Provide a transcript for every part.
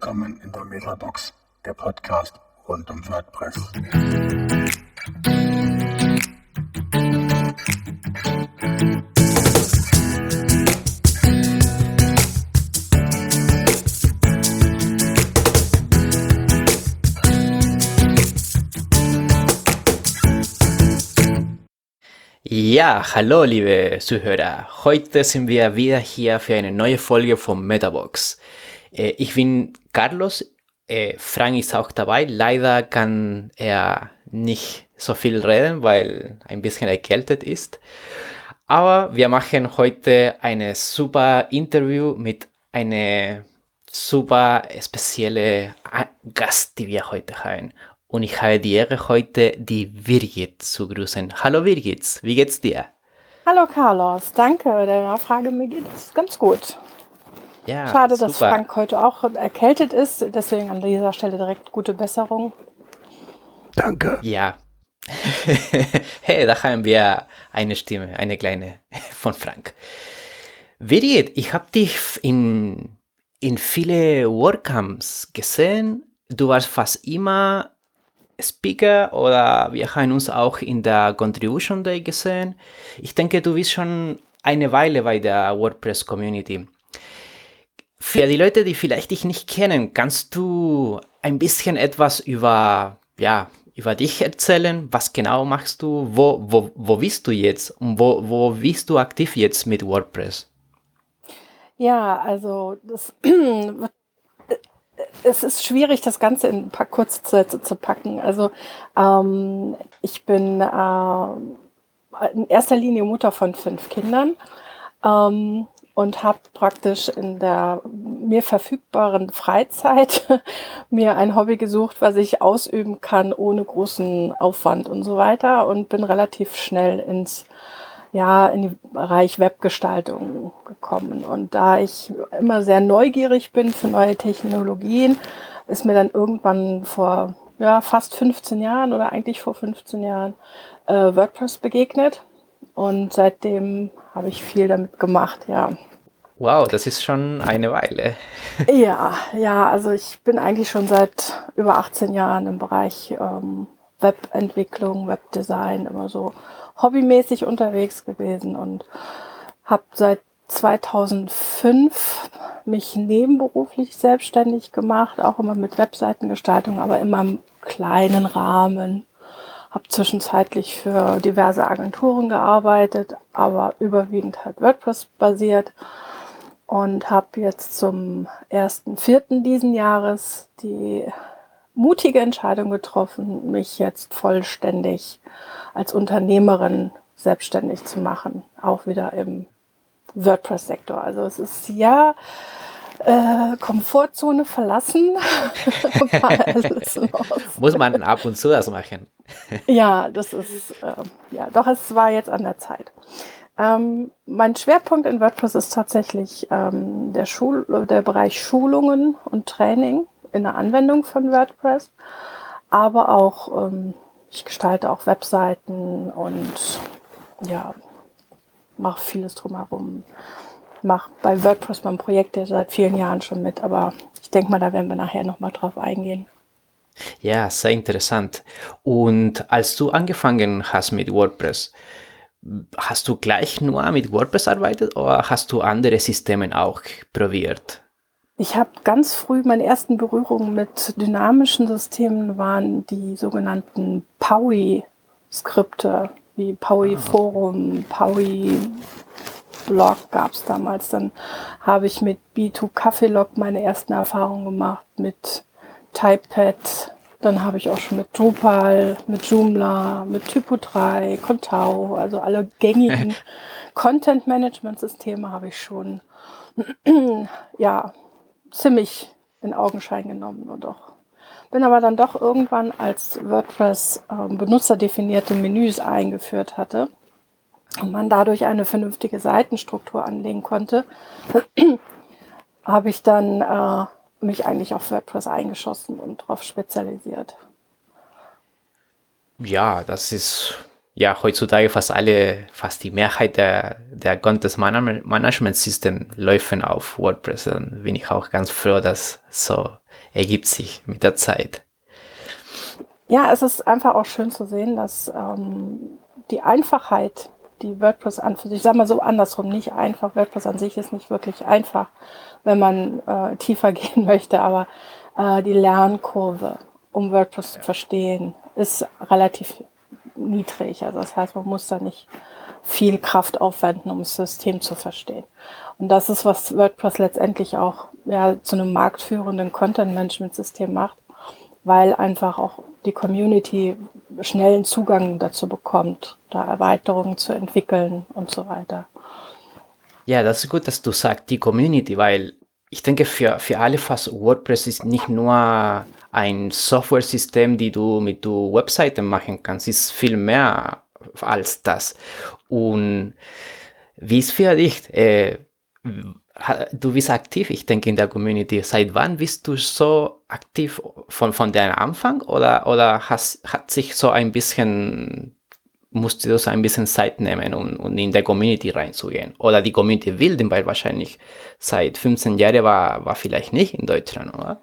Willkommen in der Metabox, der Podcast rund um WordPress. Ja, hallo liebe Zuhörer. Heute sind wir wieder hier für eine neue Folge von Metabox. Äh, ich bin Carlos, äh, Frank ist auch dabei. Leider kann er nicht so viel reden, weil ein bisschen erkältet ist. Aber wir machen heute eine super Interview mit einer super spezielle Gast, die wir heute haben. Und ich habe die Ehre, heute die Birgit zu grüßen. Hallo Birgit, wie geht's dir? Hallo Carlos, danke der Nachfrage. Mir geht es ganz gut. Ja, Schade, super. dass Frank heute auch erkältet ist. Deswegen an dieser Stelle direkt gute Besserung. Danke. Ja. hey, da haben wir eine Stimme, eine kleine von Frank. Birgit, ich habe dich in, in viele WordCamps gesehen. Du warst fast immer Speaker oder wir haben uns auch in der Contribution Day gesehen. Ich denke, du bist schon eine Weile bei der WordPress Community. Für die Leute, die vielleicht dich nicht kennen, kannst du ein bisschen etwas über, ja, über dich erzählen? Was genau machst du? Wo, wo, wo bist du jetzt? Und wo, wo bist du aktiv jetzt mit WordPress? Ja, also das es ist schwierig, das Ganze in ein paar Kurzsätze zu packen. Also ähm, ich bin äh, in erster Linie Mutter von fünf Kindern ähm, und habe praktisch in der mir verfügbaren Freizeit mir ein Hobby gesucht, was ich ausüben kann ohne großen Aufwand und so weiter und bin relativ schnell ins ja, in den Bereich Webgestaltung gekommen. Und da ich immer sehr neugierig bin für neue Technologien, ist mir dann irgendwann vor ja, fast 15 Jahren oder eigentlich vor 15 Jahren äh, WordPress begegnet. Und seitdem habe ich viel damit gemacht, ja. Wow, das ist schon eine Weile. ja, ja, also ich bin eigentlich schon seit über 18 Jahren im Bereich ähm, Webentwicklung, Webdesign immer so hobbymäßig unterwegs gewesen und habe seit 2005 mich nebenberuflich selbstständig gemacht, auch immer mit Webseitengestaltung, aber immer im kleinen Rahmen. Habe zwischenzeitlich für diverse Agenturen gearbeitet, aber überwiegend halt WordPress basiert und habe jetzt zum 1.4. diesen Jahres die mutige Entscheidung getroffen, mich jetzt vollständig als Unternehmerin selbstständig zu machen, auch wieder im WordPress-Sektor. Also es ist ja äh, Komfortzone verlassen. Muss man ab und zu das machen. ja, das ist, äh, ja, doch es war jetzt an der Zeit. Ähm, mein Schwerpunkt in WordPress ist tatsächlich ähm, der, Schul der Bereich Schulungen und Training in der Anwendung von WordPress, aber auch ähm, ich gestalte auch Webseiten und ja, mache vieles drumherum. Mache bei WordPress mein Projekt ja seit vielen Jahren schon mit, aber ich denke mal, da werden wir nachher nochmal drauf eingehen. Ja, sehr interessant. Und als du angefangen hast mit WordPress, hast du gleich nur mit WordPress arbeitet oder hast du andere Systeme auch probiert? Ich habe ganz früh meine ersten Berührungen mit dynamischen Systemen waren die sogenannten POWI-Skripte, wie POWI ah. Forum, POWI Blog gab es damals. Dann habe ich mit B2 Kaffeelog meine ersten Erfahrungen gemacht, mit Typepad. Dann habe ich auch schon mit Drupal, mit Joomla, mit Typo 3, Contao, also alle gängigen Content-Management-Systeme habe ich schon ja, ziemlich in Augenschein genommen und auch bin aber dann doch irgendwann, als WordPress äh, benutzerdefinierte Menüs eingeführt hatte und man dadurch eine vernünftige Seitenstruktur anlegen konnte, habe ich dann äh, mich eigentlich auf WordPress eingeschossen und darauf spezialisiert. Ja, das ist ja heutzutage fast alle, fast die Mehrheit der, der Content Management System laufen auf WordPress. Dann bin ich auch ganz froh, dass so ergibt sich mit der Zeit. Ja, es ist einfach auch schön zu sehen, dass ähm, die Einfachheit, die WordPress an für sich, sag mal so andersrum, nicht einfach. WordPress an sich ist nicht wirklich einfach, wenn man äh, tiefer gehen möchte, aber äh, die Lernkurve, um WordPress zu verstehen, ist relativ niedrig. Also das heißt, man muss da nicht viel Kraft aufwenden, um das System zu verstehen. Und das ist, was WordPress letztendlich auch ja, zu einem marktführenden Content-Management-System macht, weil einfach auch die Community schnellen Zugang dazu bekommt, da Erweiterungen zu entwickeln und so weiter. Ja, das ist gut, dass du sagst, die Community, weil ich denke, für, für alle fast WordPress ist nicht nur ein Software-System, die du mit der Webseite machen kannst, ist viel mehr als das. Und wie ist für dich? Äh, du bist aktiv, ich denke, in der Community. Seit wann bist du so aktiv? Von, von deinem Anfang oder, oder hast, hat sich so ein bisschen, musst du so ein bisschen Zeit nehmen, um, um in der Community reinzugehen? Oder die Community bilden, weil wahrscheinlich seit 15 Jahren war, war vielleicht nicht in Deutschland, oder?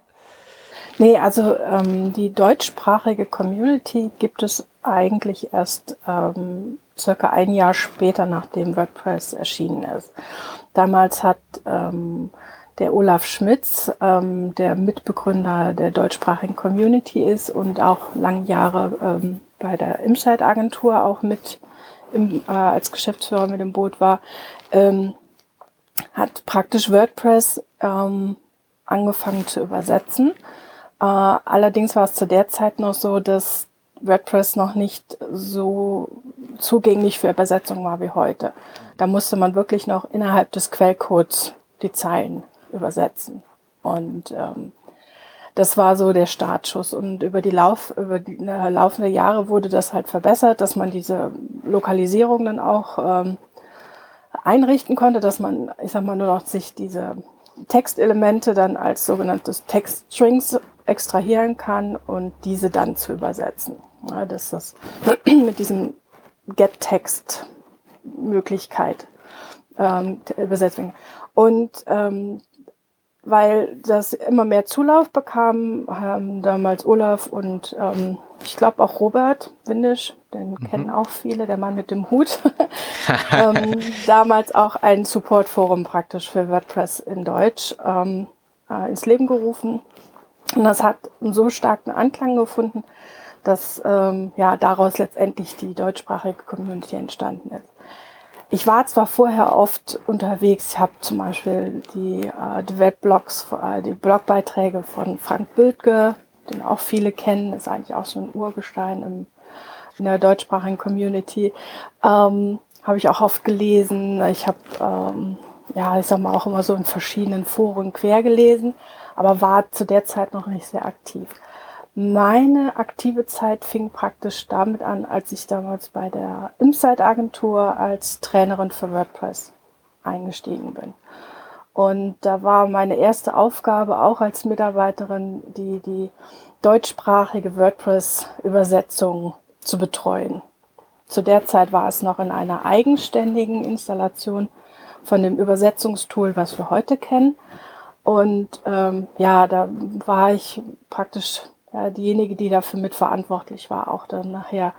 Nee, also ähm, die deutschsprachige Community gibt es eigentlich erst ähm, circa ein Jahr später, nachdem WordPress erschienen ist. Damals hat ähm, der Olaf Schmitz, ähm, der Mitbegründer der deutschsprachigen Community ist und auch lange Jahre ähm, bei der Imside-Agentur auch mit im, äh, als Geschäftsführer mit im Boot war, ähm, hat praktisch WordPress ähm, angefangen zu übersetzen. Äh, allerdings war es zu der Zeit noch so, dass WordPress noch nicht so zugänglich für Übersetzung war wie heute. Da musste man wirklich noch innerhalb des Quellcodes die Zeilen übersetzen. Und ähm, das war so der Startschuss. Und über die, Lauf, über die äh, laufende Jahre wurde das halt verbessert, dass man diese Lokalisierung dann auch ähm, einrichten konnte, dass man, ich sag mal, nur noch sich diese Textelemente dann als sogenanntes Textstrings extrahieren kann und diese dann zu übersetzen. Ja, das ist mit diesem Get-Text-Möglichkeit ähm, Übersetzung. Und ähm, weil das immer mehr Zulauf bekam, haben damals Olaf und ähm, ich glaube auch Robert Windisch, den mhm. kennen auch viele, der Mann mit dem Hut, ähm, damals auch ein Supportforum praktisch für WordPress in Deutsch ähm, äh, ins Leben gerufen. Und das hat einen so starken Anklang gefunden, dass ähm, ja daraus letztendlich die deutschsprachige Community entstanden ist. Ich war zwar vorher oft unterwegs, ich habe zum Beispiel die, äh, die Webblogs, äh, die Blogbeiträge von Frank Bültke, den auch viele kennen, ist eigentlich auch so ein Urgestein im, in der deutschsprachigen Community. Ähm, habe ich auch oft gelesen. Ich habe, ähm, ja, ich sag mal, auch immer so in verschiedenen Foren quer gelesen, aber war zu der Zeit noch nicht sehr aktiv. Meine aktive Zeit fing praktisch damit an, als ich damals bei der Insight-Agentur als Trainerin für WordPress eingestiegen bin. Und da war meine erste Aufgabe auch als Mitarbeiterin, die, die deutschsprachige WordPress-Übersetzung zu betreuen. Zu der Zeit war es noch in einer eigenständigen Installation von dem Übersetzungstool, was wir heute kennen. Und ähm, ja, da war ich praktisch ja, diejenige, die dafür mitverantwortlich war, auch dann nachher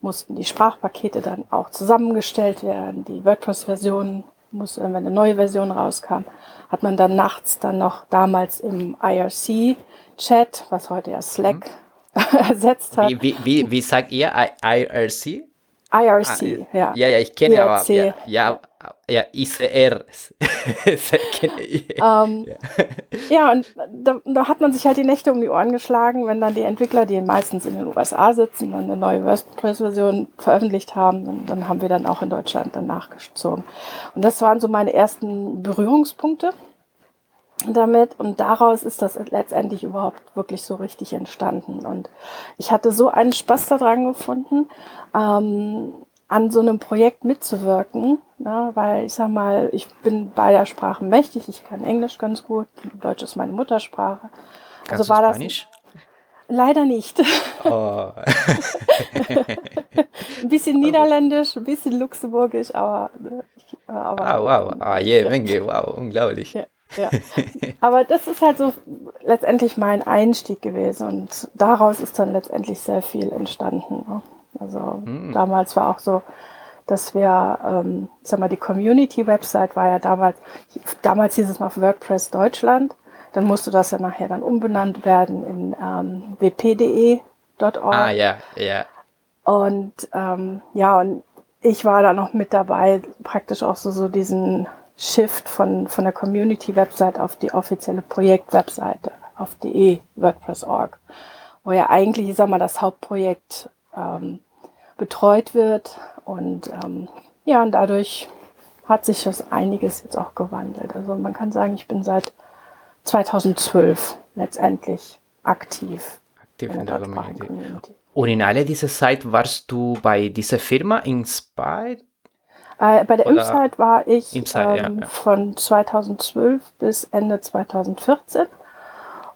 mussten die Sprachpakete dann auch zusammengestellt werden. Die WordPress-Version muss, wenn eine neue Version rauskam, hat man dann nachts dann noch damals im IRC-Chat, was heute ja Slack mhm. ersetzt hat. Wie, wie, wie, wie sagt ihr IRC? IRC, ah, ja. Ja, ja, ich kenne aber, ja, ja, ja, ICR. ähm, ja. und da, da, hat man sich halt die Nächte um die Ohren geschlagen, wenn dann die Entwickler, die meistens in den USA sitzen, dann eine neue WordPress-Version veröffentlicht haben, dann, dann haben wir dann auch in Deutschland dann nachgezogen. Und das waren so meine ersten Berührungspunkte damit und daraus ist das letztendlich überhaupt wirklich so richtig entstanden. Und ich hatte so einen Spaß daran gefunden, ähm, an so einem Projekt mitzuwirken, ne, weil ich sag mal, ich bin beider Sprachen mächtig, ich kann Englisch ganz gut, Deutsch ist meine Muttersprache. Kannst also war das Spanisch? Leider nicht. Oh. ein bisschen Niederländisch, ein bisschen Luxemburgisch, aber. aber wow, wow. Ah, yeah, Menge, wow, unglaublich. Ja. Ja. Aber das ist halt so letztendlich mein Einstieg gewesen und daraus ist dann letztendlich sehr viel entstanden. Also Hm. damals war auch so, dass wir, ähm, ich sag mal, die Community-Website war ja damals, damals hieß es noch WordPress Deutschland. Dann musste das ja nachher dann umbenannt werden in ähm, wp.de.org. Ah, ja, ja. Und ähm, ja, und ich war da noch mit dabei, praktisch auch so, so diesen Shift von, von der Community-Website auf die offizielle Projekt-Webseite, auf die WordPress.org, wo ja eigentlich, ich sag mal, das Hauptprojekt ähm, betreut wird. Und ähm, ja, und dadurch hat sich das einiges jetzt auch gewandelt. Also man kann sagen, ich bin seit 2012 letztendlich aktiv Aktiv in in der Community. Community. Und in alle dieser Zeit warst du bei dieser Firma Inspired? Äh, bei der Oder Impfzeit war ich Impfzeit, ja, ähm, ja. von 2012 bis Ende 2014.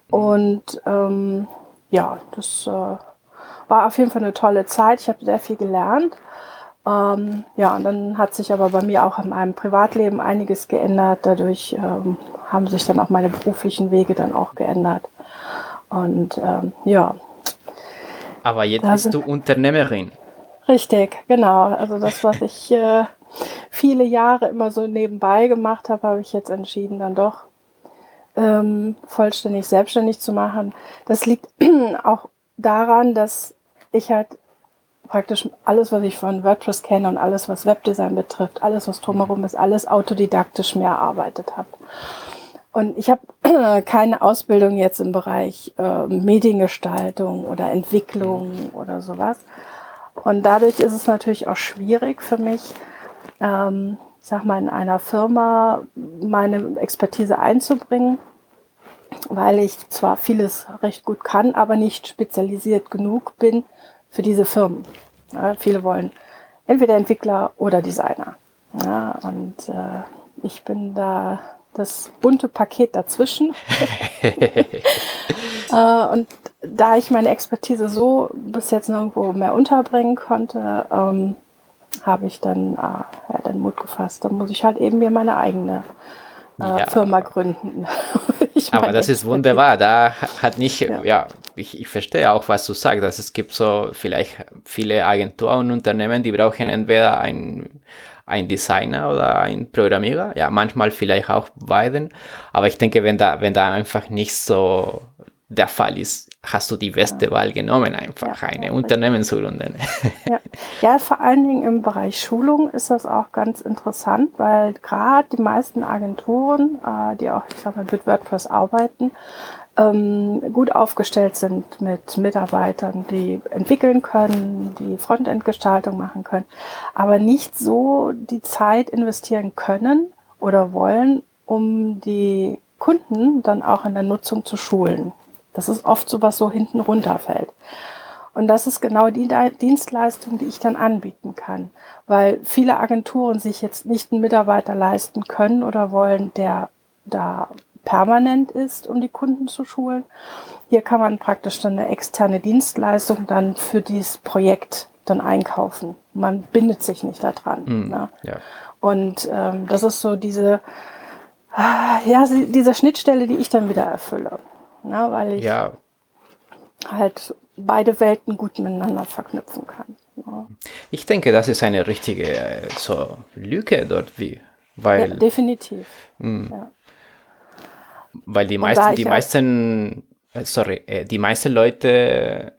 Und ähm, ja, das äh, war auf jeden Fall eine tolle Zeit. Ich habe sehr viel gelernt. Ähm, ja, und dann hat sich aber bei mir auch in meinem Privatleben einiges geändert. Dadurch ähm, haben sich dann auch meine beruflichen Wege dann auch geändert. Und ähm, ja, Aber jetzt Da bist sind- du Unternehmerin. Richtig, genau. Also das, was ich äh, viele Jahre immer so nebenbei gemacht habe, habe ich jetzt entschieden, dann doch ähm, vollständig selbstständig zu machen. Das liegt auch daran, dass ich halt praktisch alles, was ich von WordPress kenne und alles, was Webdesign betrifft, alles, was drumherum ist, alles autodidaktisch mehr erarbeitet habe. Und ich habe keine Ausbildung jetzt im Bereich äh, Mediengestaltung oder Entwicklung oder sowas. Und dadurch ist es natürlich auch schwierig für mich, ähm, sag mal, in einer Firma meine Expertise einzubringen, weil ich zwar vieles recht gut kann, aber nicht spezialisiert genug bin für diese Firmen. Ja, viele wollen entweder Entwickler oder Designer. Ja, und äh, ich bin da das bunte Paket dazwischen. Äh, und da ich meine Expertise so bis jetzt nirgendwo mehr unterbringen konnte, ähm, habe ich dann, äh, ja, den Mut gefasst. Dann muss ich halt eben mir meine eigene äh, Ja. Firma gründen. Aber das ist wunderbar. Da hat nicht, ja, Ja. Ich, ich verstehe auch, was du sagst, dass es gibt so vielleicht viele Agenturen und Unternehmen, die brauchen entweder ein, ein Designer oder ein Programmierer. Ja, manchmal vielleicht auch beiden. Aber ich denke, wenn da, wenn da einfach nicht so der Fall ist, hast du die beste Wahl genommen, einfach Ja, eine ja, Unternehmen zu gründen. Ja. ja, vor allen Dingen im Bereich Schulung ist das auch ganz interessant, weil gerade die meisten Agenturen, äh, die auch, ich sag mal, mit WordPress arbeiten, ähm, gut aufgestellt sind mit Mitarbeitern, die entwickeln können, die Frontend-Gestaltung machen können, aber nicht so die Zeit investieren können oder wollen, um die Kunden dann auch in der Nutzung zu schulen. Das ist oft so, was so hinten runterfällt. Und das ist genau die Dienstleistung, die ich dann anbieten kann, weil viele Agenturen sich jetzt nicht einen Mitarbeiter leisten können oder wollen, der da permanent ist, um die Kunden zu schulen. Hier kann man praktisch dann eine externe Dienstleistung dann für dieses Projekt dann einkaufen. Man bindet sich nicht daran. Mm, Ne? ja. Und ähm, das ist so diese, ah, ja, diese Schnittstelle, die ich dann wieder erfülle. Ne? Weil ich ja, halt beide Welten gut miteinander verknüpfen kann. Ja, ich denke, das ist eine richtige äh, so Lücke dort, wie, weil ja definitiv. Mm. Ja. Weil die meisten, die meisten, äh, sorry, äh, die meisten Leute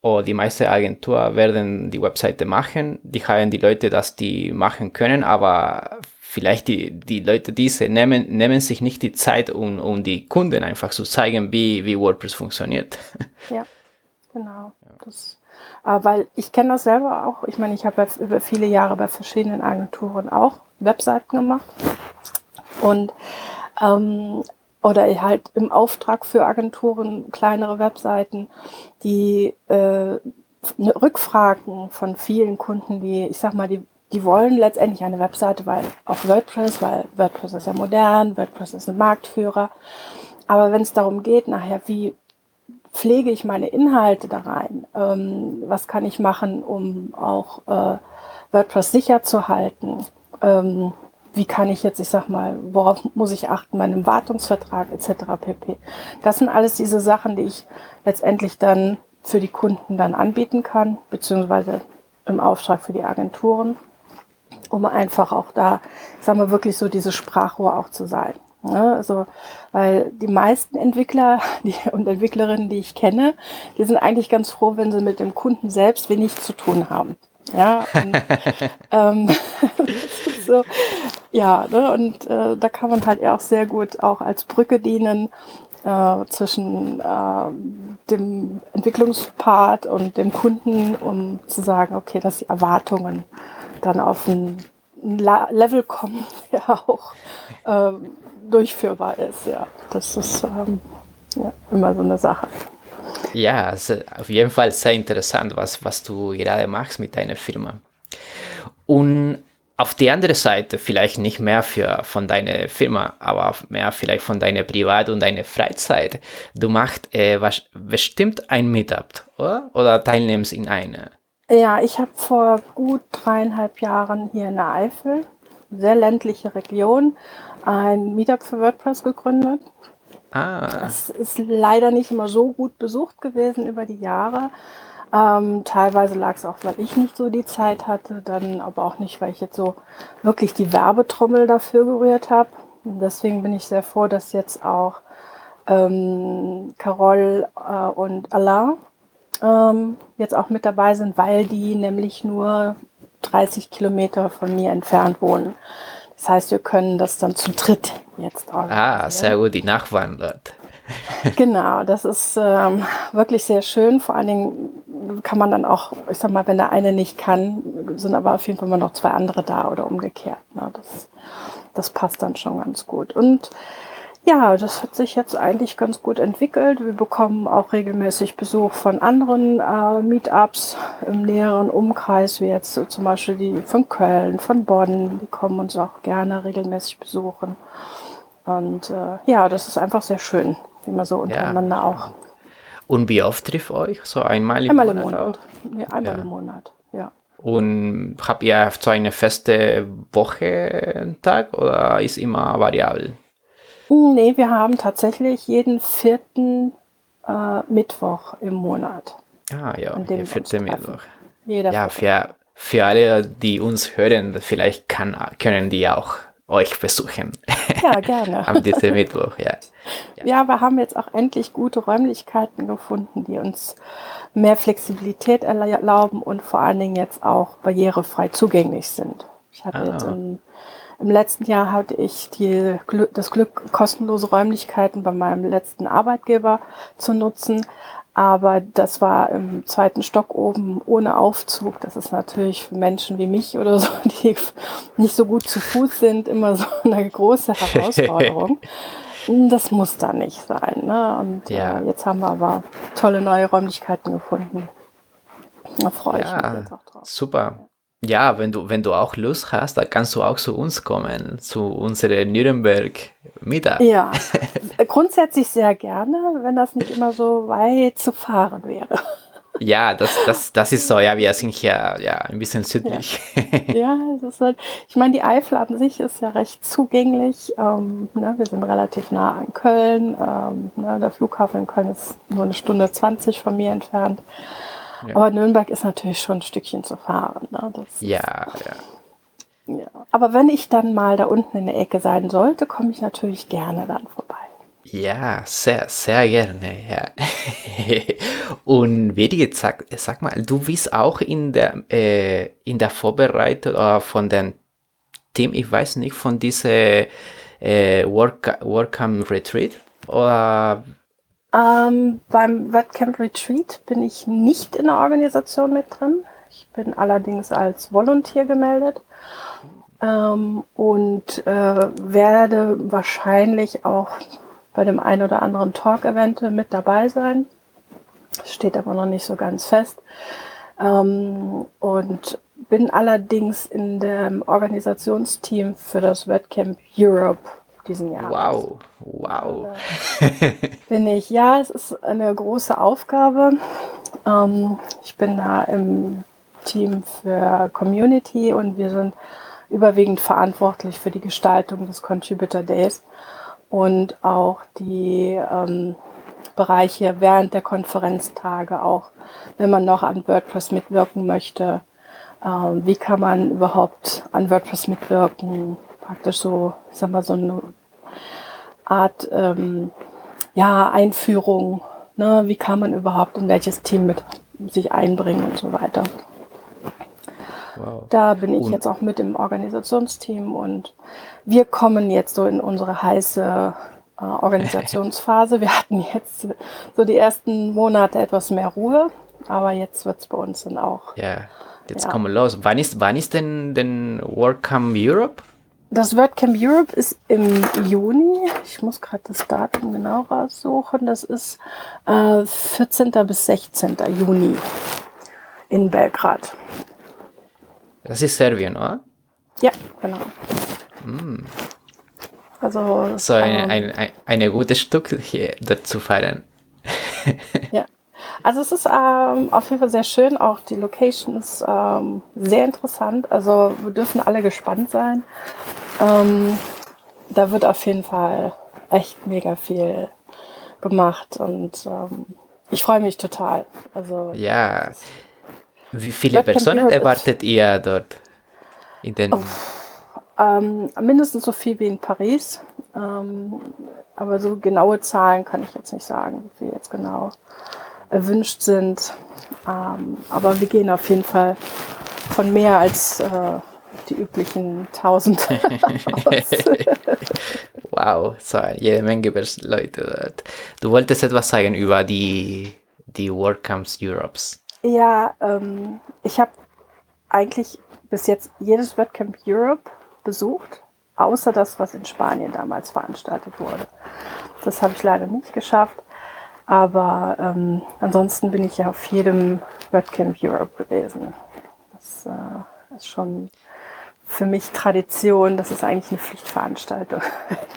oder die meiste Agentur werden die Webseite machen. Die haben die Leute, dass die machen können, aber vielleicht die, die Leute, diese nehmen, nehmen sich nicht die Zeit, um, um die Kunden einfach zu zeigen, wie, wie WordPress funktioniert. Ja, genau. Das, äh, weil ich kenne das selber auch. Ich meine, ich habe über viele Jahre bei verschiedenen Agenturen auch Webseiten gemacht. Und ähm, oder halt im Auftrag für Agenturen kleinere Webseiten, die äh, ne- Rückfragen von vielen Kunden, die, ich sag mal, die, die wollen letztendlich eine Webseite, weil auf WordPress, weil WordPress ist ja modern, WordPress ist ein Marktführer. Aber wenn es darum geht, nachher, wie pflege ich meine Inhalte da rein? Ähm, was kann ich machen, um auch äh, WordPress sicher zu halten? Ähm, wie kann ich jetzt, ich sag mal, worauf muss ich achten, meinem Wartungsvertrag etc. pp. Das sind alles diese Sachen, die ich letztendlich dann für die Kunden dann anbieten kann, beziehungsweise im Auftrag für die Agenturen, um einfach auch da, ich sag mal, wirklich so diese Sprachrohr auch zu sein. Ja, also, weil die meisten Entwickler die, und Entwicklerinnen, die ich kenne, die sind eigentlich ganz froh, wenn sie mit dem Kunden selbst wenig zu tun haben. Ja, und, ähm, so, ja, ne, und äh, da kann man halt auch sehr gut auch als Brücke dienen äh, zwischen äh, dem Entwicklungspart und dem Kunden, um zu sagen, okay, dass die Erwartungen dann auf ein Level kommen, der auch ähm, durchführbar ist. Ja, das ist ähm, ja, immer so eine Sache. Ja, auf jeden Fall sehr interessant, was, was du gerade machst mit deiner Firma. Und auf die andere Seite vielleicht nicht mehr für, von deiner Firma, aber mehr vielleicht von deiner Privat- und deiner Freizeit. Du machst äh, was, bestimmt ein Meetup, oder? Oder teilnimmst in eine? Ja, ich habe vor gut dreieinhalb Jahren hier in der Eifel, sehr ländliche Region, ein Meetup für WordPress gegründet. Ah. Es ist leider nicht immer so gut besucht gewesen über die Jahre. Ähm, teilweise lag es auch, weil ich nicht so die Zeit hatte, dann aber auch nicht, weil ich jetzt so wirklich die Werbetrommel dafür gerührt habe. Deswegen bin ich sehr froh, dass jetzt auch ähm, Carol äh, und Alain ähm, jetzt auch mit dabei sind, weil die nämlich nur 30 Kilometer von mir entfernt wohnen. Das heißt, wir können das dann zu dritt jetzt organisieren. Ah, sehr gut, die Nachbarn dort. genau, das ist ähm, wirklich sehr schön. Vor allen Dingen kann man dann auch, ich sag mal, wenn der eine nicht kann, sind aber auf jeden Fall immer noch zwei andere da oder umgekehrt. Ne? Das, das passt dann schon ganz gut. Und ja, das hat sich jetzt eigentlich ganz gut entwickelt. Wir bekommen auch regelmäßig Besuch von anderen äh, Meetups im näheren Umkreis, wie jetzt so zum Beispiel die von Köln, von Bonn. Die kommen uns auch gerne regelmäßig besuchen. Und äh, ja, das ist einfach sehr schön, wie man so untereinander ja. auch. Und wie oft trifft euch? So einmal im einmal Monat? Im Monat. Ja, einmal ja. im Monat, ja. Und habt ihr so eine feste Woche, Tag oder ist immer variabel? Nee, wir haben tatsächlich jeden vierten äh, Mittwoch im Monat. Ah ja, der vierte Mittwoch. Jeder ja, für, für alle, die uns hören, vielleicht kann, können die auch euch besuchen. Ja, gerne. Am diesem Mittwoch, ja. ja. Ja, wir haben jetzt auch endlich gute Räumlichkeiten gefunden, die uns mehr Flexibilität erlauben und vor allen Dingen jetzt auch barrierefrei zugänglich sind. Ich hatte ah. jetzt im im letzten Jahr hatte ich die, das Glück, kostenlose Räumlichkeiten bei meinem letzten Arbeitgeber zu nutzen. Aber das war im zweiten Stock oben ohne Aufzug. Das ist natürlich für Menschen wie mich oder so, die nicht so gut zu Fuß sind, immer so eine große Herausforderung. Das muss da nicht sein. Ne? Und ja. äh, jetzt haben wir aber tolle neue Räumlichkeiten gefunden. Da freue ja, ich mich jetzt auch drauf. Super. Ja, wenn du, wenn du auch Lust hast, dann kannst du auch zu uns kommen, zu unserem Nürnberg Mittag. Ja, grundsätzlich sehr gerne, wenn das nicht immer so weit zu fahren wäre. Ja, das, das, das ist so, ja, wir sind hier ja ein bisschen südlich. Ja, ja das ist halt, ich meine, die Eifel an sich ist ja recht zugänglich. Ähm, ne, wir sind relativ nah an Köln. Ähm, ne, der Flughafen in Köln ist nur eine Stunde 20 von mir entfernt. Ja. Aber Nürnberg ist natürlich schon ein Stückchen zu fahren. Ne? ja, ja. ja. Aber wenn ich dann mal da unten in der Ecke sein sollte, komme ich natürlich gerne dann vorbei. Ja, sehr, sehr gerne, ja. Und Birgit, sag, sag mal, du bist auch in der, äh, in der Vorbereitung äh, von dem Team, ich weiß nicht, von diesem äh, Work, Workcamp Retreat? Oder ähm, beim WordCamp Retreat bin ich nicht in der Organisation mit drin. Ich bin allerdings als Volunteer gemeldet ähm, und äh, werde wahrscheinlich auch bei dem einen oder anderen Talk-Event mit dabei sein. Steht aber noch nicht so ganz fest. Ähm, und bin allerdings in dem Organisationsteam für das WordCamp Europe diesen Jahr. Wow, wow. bin ich, ja, es ist eine große Aufgabe. Ähm, ich bin da im Team für Community und wir sind überwiegend verantwortlich für die Gestaltung des Contributor Days und auch die ähm, Bereiche während der Konferenztage, auch wenn man noch an WordPress mitwirken möchte. Ähm, wie kann man überhaupt an WordPress mitwirken? Praktisch so, ich sag mal, so eine Art ähm, ja, Einführung. Ne? Wie kann man überhaupt in welches Team mit sich einbringen und so weiter. Wow. Da bin ich und jetzt auch mit im Organisationsteam und wir kommen jetzt so in unsere heiße äh, Organisationsphase. Wir hatten jetzt so die ersten Monate etwas mehr Ruhe, aber jetzt wird es bei uns dann auch. Ja, jetzt ja. kommen wir los. Wann ist, wann ist denn, denn WordCamp Europe? Das WordCamp Europe ist im Juni. Ich muss gerade das Datum genau raussuchen. Das ist äh, 14. bis 16. Juni in Belgrad. Das ist Serbien, oder? Ja, genau. Mm. Also so ein, ein, ein, eine gute Stück hier dort zu feiern. ja. Also es ist ähm, auf jeden Fall sehr schön. Auch die Location ist ähm, sehr interessant. Also wir dürfen alle gespannt sein. Ähm, da wird auf jeden Fall echt mega viel gemacht und ähm, ich freue mich total. Also ja. Wie viele Personen erwartet ihr dort? In den oh, ähm, mindestens so viel wie in Paris. Ähm, aber so genaue Zahlen kann ich jetzt nicht sagen, wie jetzt genau erwünscht sind. Ähm, aber wir gehen auf jeden Fall von mehr als äh, die üblichen 1000 wow, so jede Menge Leute dort. Du wolltest etwas sagen über die, die WordCamps Europes. Ja, ähm, ich habe eigentlich bis jetzt jedes WordCamp Europe besucht, außer das, was in Spanien damals veranstaltet wurde. Das habe ich leider nicht geschafft. Aber ähm, ansonsten bin ich ja auf jedem WordCamp Europe gewesen. Das äh, ist schon für mich Tradition. Das ist eigentlich eine Pflichtveranstaltung,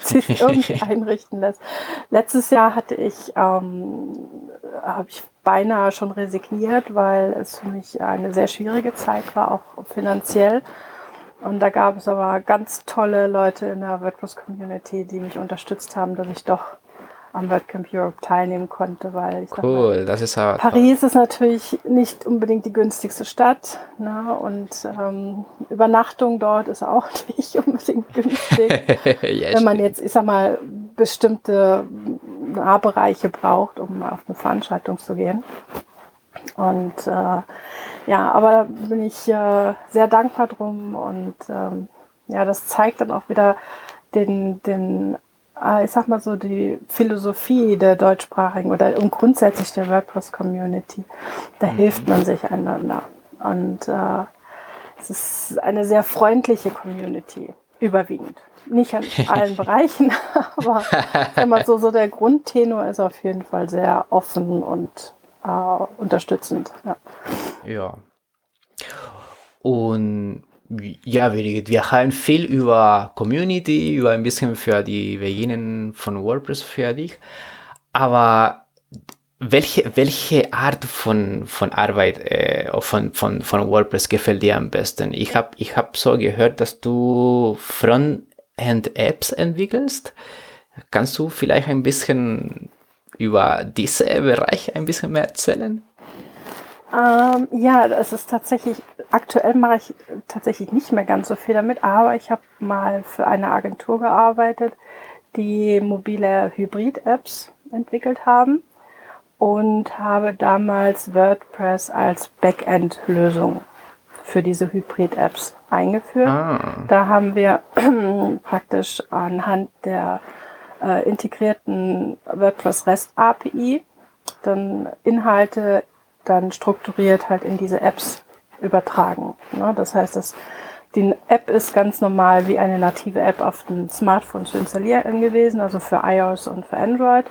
die sich irgendwie einrichten lässt. Letztes Jahr hatte ich, ähm, habe ich beinahe schon resigniert, weil es für mich eine sehr schwierige Zeit war, auch finanziell. Und da gab es aber ganz tolle Leute in der WordPress-Community, die mich unterstützt haben, dass ich doch am WordCamp Europe teilnehmen konnte, weil ich cool, mal, das ist auch Paris toll. ist natürlich nicht unbedingt die günstigste Stadt ne? und ähm, Übernachtung dort ist auch nicht unbedingt günstig, ja, wenn man jetzt, ich sag mal, bestimmte Nahbereiche braucht, um auf eine Veranstaltung zu gehen. Und äh, ja, aber da bin ich äh, sehr dankbar drum und ähm, ja, das zeigt dann auch wieder den, den ich sag mal so, die Philosophie der deutschsprachigen oder und grundsätzlich der WordPress-Community. Da mhm. hilft man sich einander. Und äh, es ist eine sehr freundliche Community, überwiegend. Nicht an allen Bereichen, aber wenn man so, so der Grundtenor ist auf jeden Fall sehr offen und äh, unterstützend. Ja. ja. Und ja, wir, wir haben viel über Community, über ein bisschen für die Beginnen von WordPress für dich. Aber welche, welche Art von, von Arbeit äh, von, von, von WordPress gefällt dir am besten? Ich habe ich hab so gehört, dass du Frontend-Apps entwickelst. Kannst du vielleicht ein bisschen über diese Bereich ein bisschen mehr erzählen? Ähm, ja, es ist tatsächlich, aktuell mache ich tatsächlich nicht mehr ganz so viel damit, aber ich habe mal für eine Agentur gearbeitet, die mobile Hybrid-Apps entwickelt haben und habe damals WordPress als Backend-Lösung für diese Hybrid-Apps eingeführt. Ah. Da haben wir praktisch anhand der äh, integrierten WordPress REST API dann Inhalte dann strukturiert halt in diese Apps übertragen. Ne? Das heißt, dass die App ist ganz normal wie eine native App auf dem Smartphone zu installieren gewesen, also für iOS und für Android.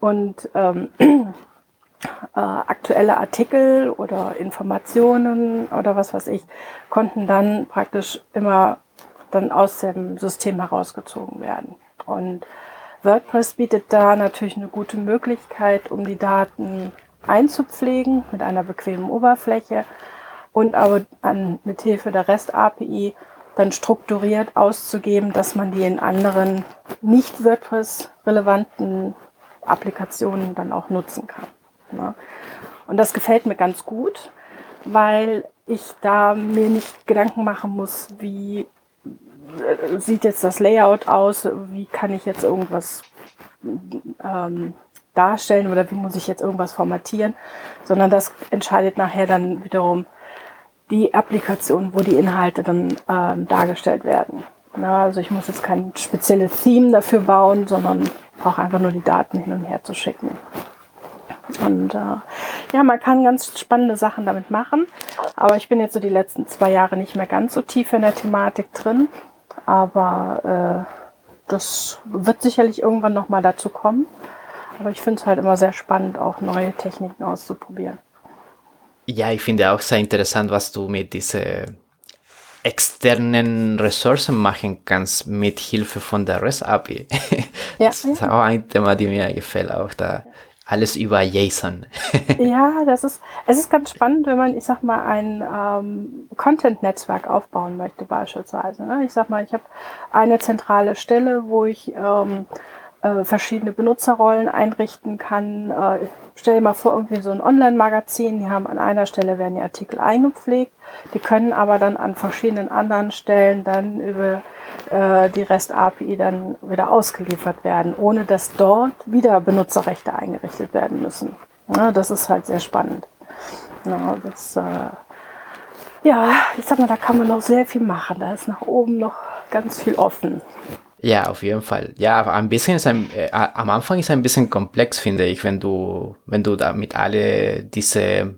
Und ähm, äh, aktuelle Artikel oder Informationen oder was weiß ich konnten dann praktisch immer dann aus dem System herausgezogen werden. Und WordPress bietet da natürlich eine gute Möglichkeit, um die Daten einzupflegen mit einer bequemen Oberfläche und aber an, mit Hilfe der REST API dann strukturiert auszugeben, dass man die in anderen nicht WordPress-relevanten Applikationen dann auch nutzen kann. Ne? Und das gefällt mir ganz gut, weil ich da mir nicht Gedanken machen muss, wie äh, sieht jetzt das Layout aus, wie kann ich jetzt irgendwas ähm, darstellen oder wie muss ich jetzt irgendwas formatieren, sondern das entscheidet nachher dann wiederum die Applikation, wo die Inhalte dann ähm, dargestellt werden. Na, also ich muss jetzt kein spezielles Theme dafür bauen, sondern brauche einfach nur die Daten hin und her zu schicken. Und äh, ja, man kann ganz spannende Sachen damit machen. Aber ich bin jetzt so die letzten zwei Jahre nicht mehr ganz so tief in der Thematik drin. Aber äh, das wird sicherlich irgendwann nochmal dazu kommen. Aber ich finde es halt immer sehr spannend, auch neue Techniken auszuprobieren. Ja, ich finde auch sehr interessant, was du mit diesen externen Ressourcen machen kannst mit Hilfe von der REST API. Ja, das ist auch ein Thema, die mir gefällt, auch da alles über JSON. ja, das ist, es ist ganz spannend, wenn man, ich sag mal, ein ähm, Content-Netzwerk aufbauen möchte, beispielsweise. Ne? Ich sag mal, ich habe eine zentrale Stelle, wo ich ähm, äh, verschiedene Benutzerrollen einrichten kann. Äh, stell dir mal vor, irgendwie so ein Online-Magazin, die haben an einer Stelle werden die Artikel eingepflegt, die können aber dann an verschiedenen anderen Stellen dann über äh, die REST-API dann wieder ausgeliefert werden, ohne dass dort wieder Benutzerrechte eingerichtet werden müssen. Ja, das ist halt sehr spannend. Ja, das, äh, ja, ich sag mal, da kann man noch sehr viel machen. Da ist nach oben noch ganz viel offen. Ja, auf jeden Fall. Ja, aber ein bisschen ist ein, äh, am Anfang ist ein bisschen komplex, finde ich, wenn du, wenn du da mit alle diese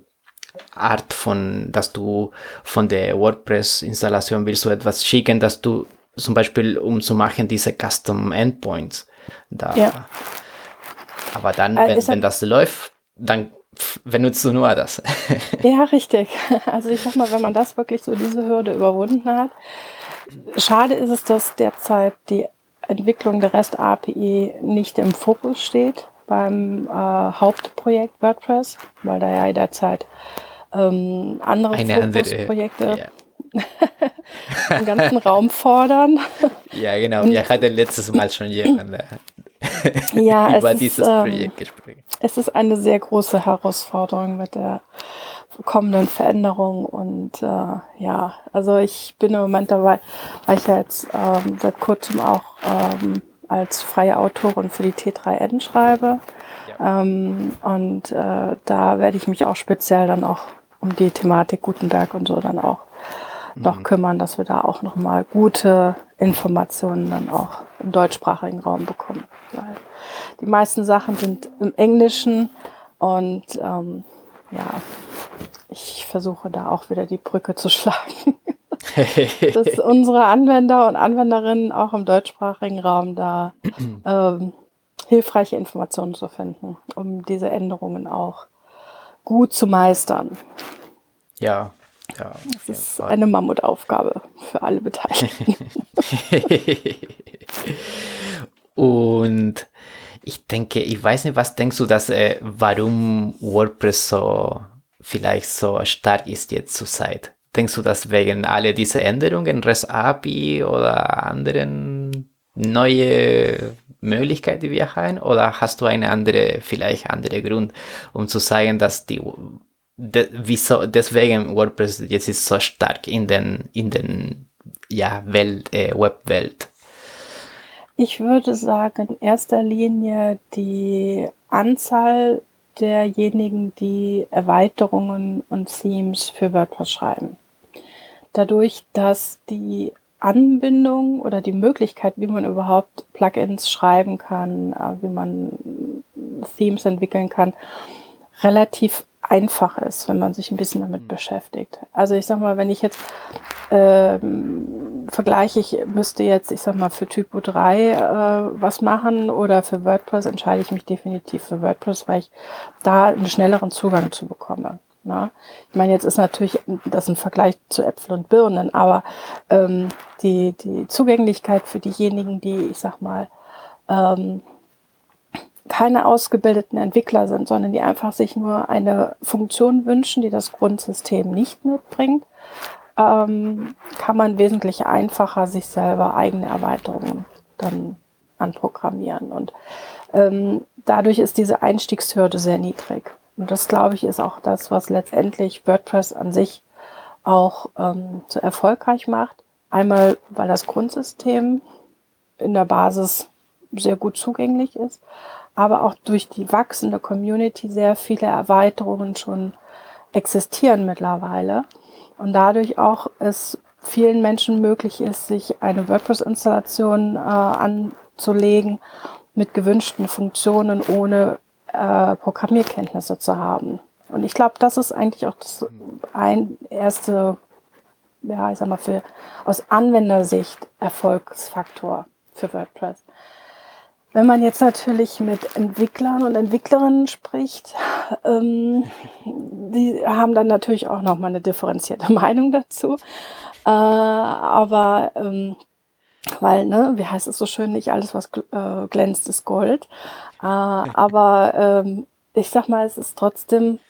Art von, dass du von der WordPress-Installation willst du etwas schicken, dass du zum Beispiel, um zu machen, diese Custom Endpoints da. Ja. Aber dann, äh, wenn, wenn das läuft, dann benutzt du nur das. ja, richtig. Also ich sag mal, wenn man das wirklich so diese Hürde überwunden hat, schade ist es, dass derzeit die Entwicklung der REST API nicht im Fokus steht beim äh, Hauptprojekt WordPress, weil da ja derzeit ähm, andere Eine Fokusprojekte andere, ja. den ganzen Raum fordern. Ja, genau. Und, ja, hatte letztes Mal schon jemand ja, über dieses ist, ähm, Projekt gesprochen. Es ist eine sehr große Herausforderung mit der kommenden Veränderungen und äh, ja, also ich bin im Moment dabei, weil ich ja jetzt ähm, seit kurzem auch ähm, als freie Autorin für die T3N schreibe. Ja. Ähm, und äh, da werde ich mich auch speziell dann auch um die Thematik Gutenberg und so dann auch mhm. noch kümmern, dass wir da auch nochmal gute Informationen dann auch im deutschsprachigen Raum bekommen. Weil die meisten Sachen sind im Englischen und ähm, ja, ich versuche da auch wieder die Brücke zu schlagen. dass unsere Anwender und Anwenderinnen auch im deutschsprachigen Raum da ähm, hilfreiche Informationen zu finden, um diese Änderungen auch gut zu meistern. Ja, ja. Das ist Fall. eine Mammutaufgabe für alle Beteiligten. und ich denke, ich weiß nicht, was denkst du, dass äh, warum WordPress so vielleicht so stark ist jetzt zur Zeit? Denkst du, dass wegen alle diese Änderungen, REST API oder anderen neue Möglichkeiten, die wir haben? Oder hast du eine andere, vielleicht andere Grund, um zu sagen, dass die, de, wieso, deswegen WordPress jetzt ist so stark in den, in den, ja, Welt, äh, Webwelt? Ich würde sagen, in erster Linie die Anzahl derjenigen, die Erweiterungen und Themes für WordPress schreiben. Dadurch, dass die Anbindung oder die Möglichkeit, wie man überhaupt Plugins schreiben kann, äh, wie man Themes entwickeln kann, relativ einfach ist, wenn man sich ein bisschen damit mhm. beschäftigt. Also ich sag mal, wenn ich jetzt ähm, vergleiche, ich müsste jetzt, ich sag mal, für Typo 3 äh, was machen oder für WordPress, entscheide ich mich definitiv für WordPress, weil ich da einen schnelleren Zugang zu bekomme. Na? Ne? Ich meine, jetzt ist natürlich das ein Vergleich zu Äpfel und Birnen, aber ähm, die, die Zugänglichkeit für diejenigen, die, ich sag mal, ähm, keine ausgebildeten Entwickler sind, sondern die einfach sich nur eine Funktion wünschen, die das Grundsystem nicht mitbringt, ähm, kann man wesentlich einfacher sich selber eigene Erweiterungen dann anprogrammieren. Und ähm, dadurch ist diese Einstiegshürde sehr niedrig. Und das, glaube ich, ist auch das, was letztendlich WordPress an sich auch ähm, so erfolgreich macht. Einmal, weil das Grundsystem in der Basis sehr gut zugänglich ist, aber auch durch die wachsende Community sehr viele Erweiterungen schon existieren mittlerweile und dadurch auch es vielen Menschen möglich ist, sich eine WordPress-Installation äh, anzulegen mit gewünschten Funktionen, ohne äh, Programmierkenntnisse zu haben. Und ich glaube, das ist eigentlich auch das ein erste, ja, ich sag mal, für, aus Anwendersicht Erfolgsfaktor für WordPress. Wenn man jetzt natürlich mit Entwicklern und Entwicklerinnen spricht, ähm, die haben dann natürlich auch nochmal eine differenzierte Meinung dazu. Äh, aber ähm, weil, ne, wie heißt es so schön, nicht alles, was äh, glänzt, ist Gold. Äh, aber ähm, ich sag mal, es ist trotzdem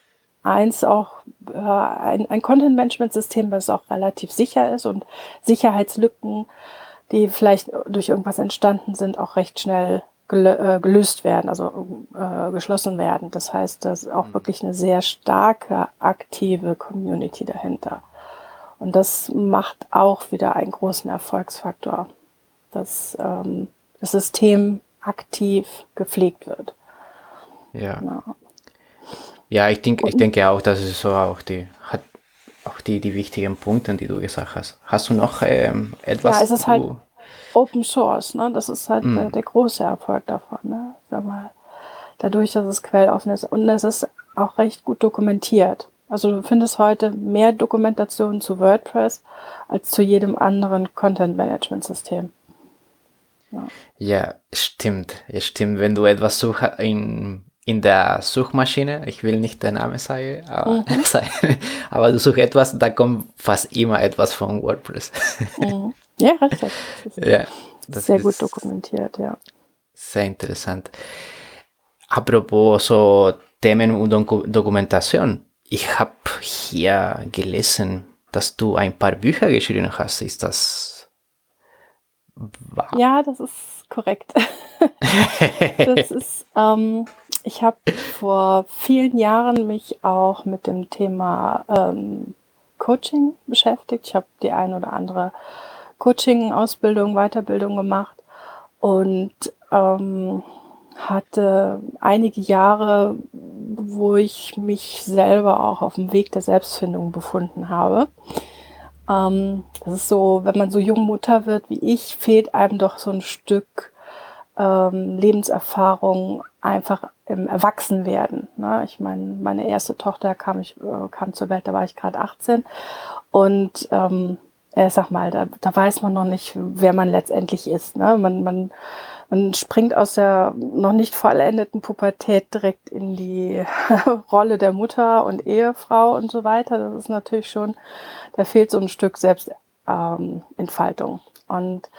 eins auch äh, ein, ein Content-Management-System, was auch relativ sicher ist und Sicherheitslücken, die vielleicht durch irgendwas entstanden sind, auch recht schnell gelöst werden, also äh, geschlossen werden. Das heißt, da ist auch mhm. wirklich eine sehr starke, aktive Community dahinter. Und das macht auch wieder einen großen Erfolgsfaktor dass ähm, das System aktiv gepflegt wird. Ja. Genau. Ja, ich, denk, ich denke auch, dass es so auch die hat auch die, die wichtigen Punkte, die du gesagt hast. Hast du noch ähm, etwas? Ja, es ist halt Open Source, ne? Das ist halt mm. der, der, große Erfolg davon, ne? Sag mal, dadurch, dass es quelloffen ist. Und es ist auch recht gut dokumentiert. Also du findest heute mehr Dokumentation zu WordPress als zu jedem anderen Content-Management-System. Ja. stimmt. Es stimmt. Wenn du etwas suchst in, in der Suchmaschine, ich will nicht den Namen sagen, aber, mhm. aber du suchst etwas, da kommt fast immer etwas von WordPress. Mhm. Ja, richtig. Das ja, das sehr gut dokumentiert, ja. Sehr interessant. Apropos so Themen und Dokumentation. Ich habe hier gelesen, dass du ein paar Bücher geschrieben hast. Ist das war. Ja, das ist korrekt. das ist, ähm, ich habe vor vielen Jahren mich auch mit dem Thema ähm, Coaching beschäftigt. Ich habe die ein oder andere Coaching-Ausbildung, Weiterbildung gemacht und ähm, hatte einige Jahre, wo ich mich selber auch auf dem Weg der Selbstfindung befunden habe. Ähm, das ist so, wenn man so jung Mutter wird wie ich, fehlt einem doch so ein Stück ähm, Lebenserfahrung einfach im Erwachsenwerden. Ne? Ich meine, meine erste Tochter kam, ich, äh, kam zur Welt, da war ich gerade 18 und ähm, ich sag mal, da, da weiß man noch nicht, wer man letztendlich ist. Ne? Man, man man springt aus der noch nicht vollendeten Pubertät direkt in die Rolle der Mutter und Ehefrau und so weiter. Das ist natürlich schon, da fehlt so ein Stück Selbstentfaltung. Ähm, und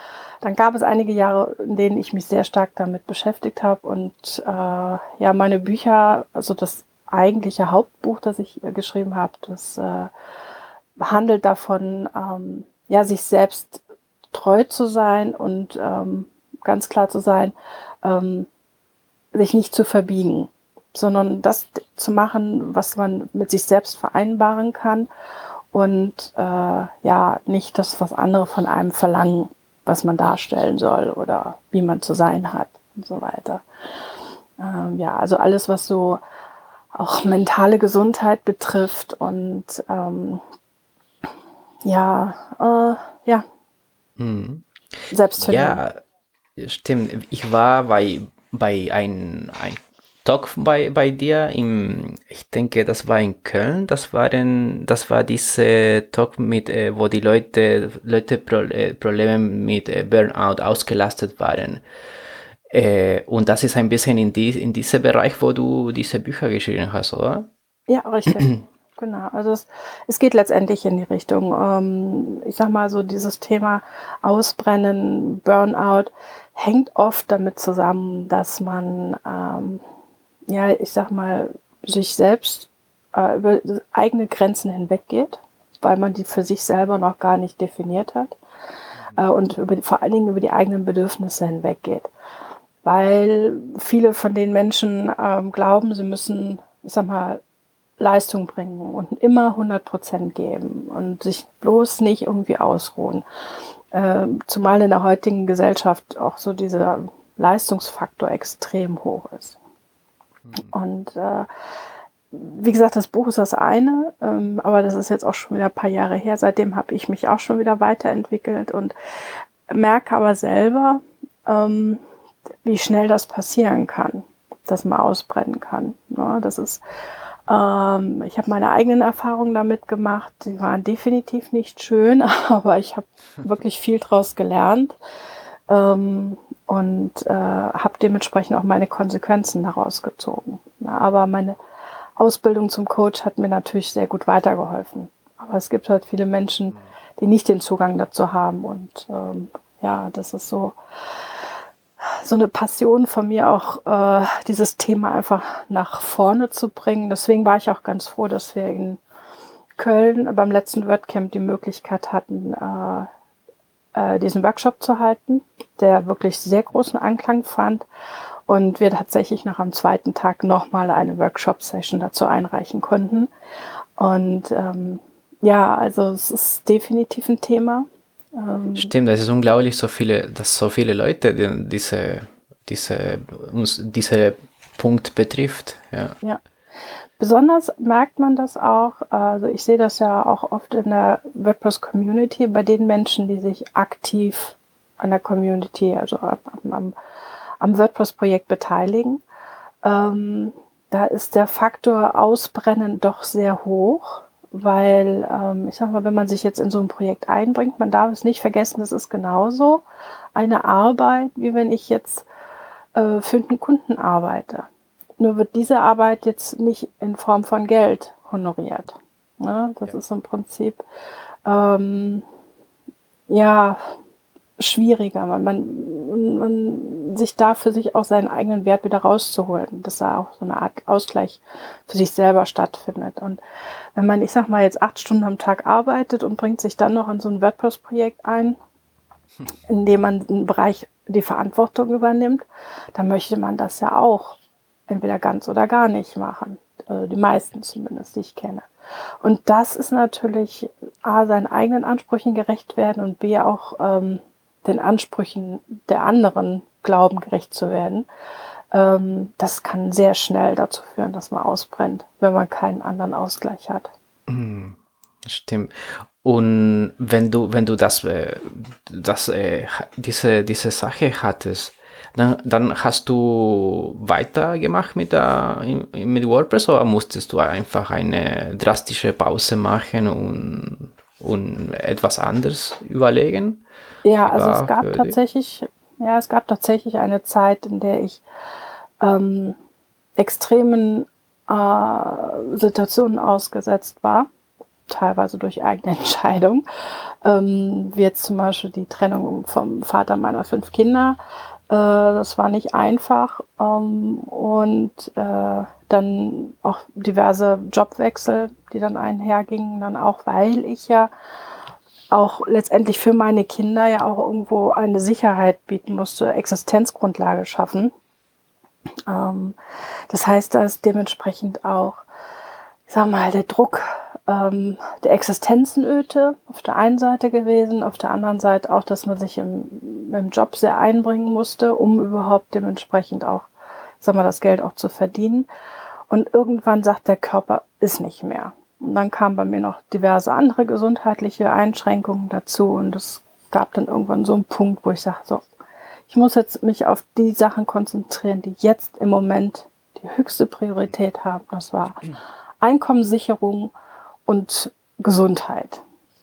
dann gab es einige Jahre, in denen ich mich sehr stark damit beschäftigt habe und äh, ja, meine Bücher, also das eigentliche Hauptbuch, das ich äh, geschrieben habe, das äh, handelt davon, ähm, ja, sich selbst treu zu sein und ähm, ganz klar zu sein, ähm, sich nicht zu verbiegen, sondern das zu machen, was man mit sich selbst vereinbaren kann und äh, ja, nicht das, was andere von einem verlangen, was man darstellen soll oder wie man zu sein hat und so weiter. Ähm, ja, also alles, was so auch mentale Gesundheit betrifft und ähm, ja, äh, ja. Hm. Selbstfindung. Ja, Stimmt, ich war bei, bei ein, ein Talk bei, bei dir im, ich denke, das war in Köln, das war, ein, das war diese Talk mit, äh, wo die Leute, Leute Pro, äh, Probleme mit äh, Burnout ausgelastet waren. Äh, und das ist ein bisschen in, die, in diesem Bereich, wo du diese Bücher geschrieben hast, oder? Ja, richtig. Genau, also es, es geht letztendlich in die Richtung, ähm, ich sag mal so, dieses Thema Ausbrennen, Burnout hängt oft damit zusammen, dass man, ähm, ja, ich sag mal, sich selbst äh, über eigene Grenzen hinweggeht, weil man die für sich selber noch gar nicht definiert hat äh, und über, vor allen Dingen über die eigenen Bedürfnisse hinweggeht. Weil viele von den Menschen ähm, glauben, sie müssen, ich sag mal, Leistung bringen und immer 100 Prozent geben und sich bloß nicht irgendwie ausruhen. Ähm, zumal in der heutigen Gesellschaft auch so dieser Leistungsfaktor extrem hoch ist. Mhm. Und äh, wie gesagt, das Buch ist das eine, ähm, aber das ist jetzt auch schon wieder ein paar Jahre her. Seitdem habe ich mich auch schon wieder weiterentwickelt und merke aber selber, ähm, wie schnell das passieren kann, dass man ausbrennen kann. Ne? Das ist, ähm, ich habe meine eigenen Erfahrungen damit gemacht. Die waren definitiv nicht schön, aber ich habe wirklich viel daraus gelernt ähm, und äh, habe dementsprechend auch meine Konsequenzen daraus gezogen. Ja, aber meine Ausbildung zum Coach hat mir natürlich sehr gut weitergeholfen. Aber es gibt halt viele Menschen, die nicht den Zugang dazu haben. Und ähm, ja, das ist so, so eine Passion von mir auch, äh, dieses Thema einfach nach vorne zu bringen. Deswegen war ich auch ganz froh, dass wir in Köln beim letzten WordCamp die Möglichkeit hatten, äh, äh, diesen Workshop zu halten, der wirklich sehr großen Anklang fand und wir tatsächlich noch am zweiten Tag nochmal eine Workshop-Session dazu einreichen konnten. Und ähm, ja, also es ist definitiv ein Thema. Ähm, Stimmt, es ist unglaublich, so viele, dass so viele Leute diese, diese, uns diese Punkt betrifft. Ja. ja. Besonders merkt man das auch, also ich sehe das ja auch oft in der WordPress-Community bei den Menschen, die sich aktiv an der Community, also am, am am WordPress-Projekt beteiligen. Ähm, da ist der Faktor Ausbrennen doch sehr hoch, weil ähm, ich sag mal, wenn man sich jetzt in so ein Projekt einbringt, man darf es nicht vergessen, das ist genauso eine Arbeit, wie wenn ich jetzt äh, für einen Kunden arbeite. Nur wird diese Arbeit jetzt nicht in Form von Geld honoriert. Ne? Das ja. ist im Prinzip ähm, ja schwieriger. Man, man, man sich da für sich auch seinen eigenen Wert wieder rauszuholen, dass da auch so eine Art Ausgleich für sich selber stattfindet. Und wenn man, ich sag mal, jetzt acht Stunden am Tag arbeitet und bringt sich dann noch in so ein WordPress-Projekt ein, in dem man einen Bereich die Verantwortung übernimmt, dann möchte man das ja auch entweder ganz oder gar nicht machen. Also die meisten zumindest, die ich kenne. Und das ist natürlich A, seinen eigenen Ansprüchen gerecht werden und B, auch ähm, den Ansprüchen der anderen glauben, gerecht zu werden, ähm, das kann sehr schnell dazu führen, dass man ausbrennt, wenn man keinen anderen Ausgleich hat. Hm, stimmt. Und wenn du, wenn du das, äh, das, äh, diese, diese Sache hattest, dann, dann hast du weitergemacht mit, der, mit WordPress oder musstest du einfach eine drastische Pause machen und, und etwas anderes überlegen? Ja, also es gab tatsächlich, ja, es gab tatsächlich eine Zeit, in der ich ähm, extremen äh, Situationen ausgesetzt war, teilweise durch eigene Entscheidung, ähm, wie jetzt zum Beispiel die Trennung vom Vater meiner fünf Kinder. Äh, das war nicht einfach ähm, und äh, dann auch diverse Jobwechsel, die dann einhergingen, dann auch, weil ich ja auch letztendlich für meine Kinder ja auch irgendwo eine Sicherheit bieten musste, Existenzgrundlage schaffen. Ähm, das heißt, da ist dementsprechend auch, ich sag mal, der Druck ähm, der Existenzenöte auf der einen Seite gewesen, auf der anderen Seite auch, dass man sich im, im Job sehr einbringen musste, um überhaupt dementsprechend auch, sag mal, das Geld auch zu verdienen. Und irgendwann sagt der Körper, ist nicht mehr. Und dann kamen bei mir noch diverse andere gesundheitliche Einschränkungen dazu und es gab dann irgendwann so einen Punkt, wo ich sage, so, ich muss jetzt mich auf die Sachen konzentrieren, die jetzt im Moment die höchste Priorität haben. Das war Einkommenssicherung und Gesundheit.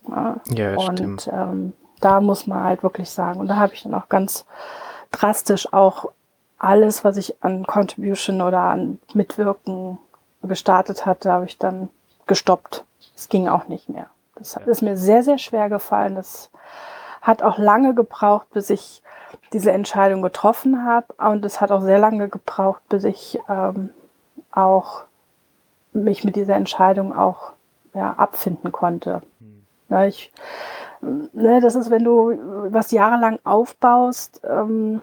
Ja, ja und ähm, da muss man halt wirklich sagen, und da habe ich dann auch ganz drastisch auch alles, was ich an Contribution oder an Mitwirken gestartet hatte, habe ich dann gestoppt. Es ging auch nicht mehr. Das ist mir sehr, sehr schwer gefallen. Das hat auch lange gebraucht, bis ich diese Entscheidung getroffen habe. Und es hat auch sehr lange gebraucht, bis ich ähm, auch mich mit dieser Entscheidung auch ja, abfinden konnte. Hm. Ja, ich, ne, das ist, wenn du was jahrelang aufbaust ähm,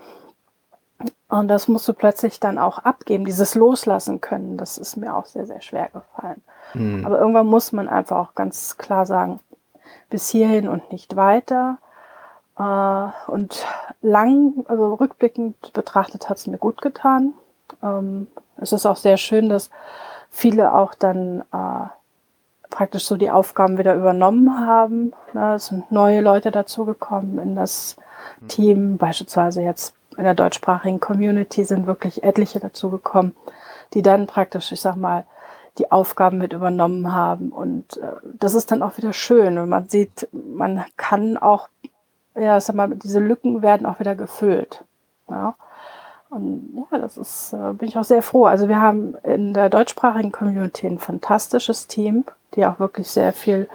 und das musst du plötzlich dann auch abgeben, dieses Loslassen können, das ist mir auch sehr, sehr schwer gefallen. Mhm. Aber irgendwann muss man einfach auch ganz klar sagen, bis hierhin und nicht weiter. Äh, und lang, also rückblickend betrachtet, hat es mir gut getan. Ähm, es ist auch sehr schön, dass viele auch dann äh, praktisch so die Aufgaben wieder übernommen haben. Ne, es sind neue Leute dazugekommen in das mhm. Team, beispielsweise jetzt in der deutschsprachigen Community sind wirklich etliche dazugekommen, die dann praktisch, ich sag mal, die Aufgaben mit übernommen haben. Und äh, das ist dann auch wieder schön. Und man sieht, man kann auch, ja, sag mal, diese Lücken werden auch wieder gefüllt. Ja. Und ja, das ist, äh, bin ich auch sehr froh. Also wir haben in der deutschsprachigen Community ein fantastisches Team, die auch wirklich sehr viel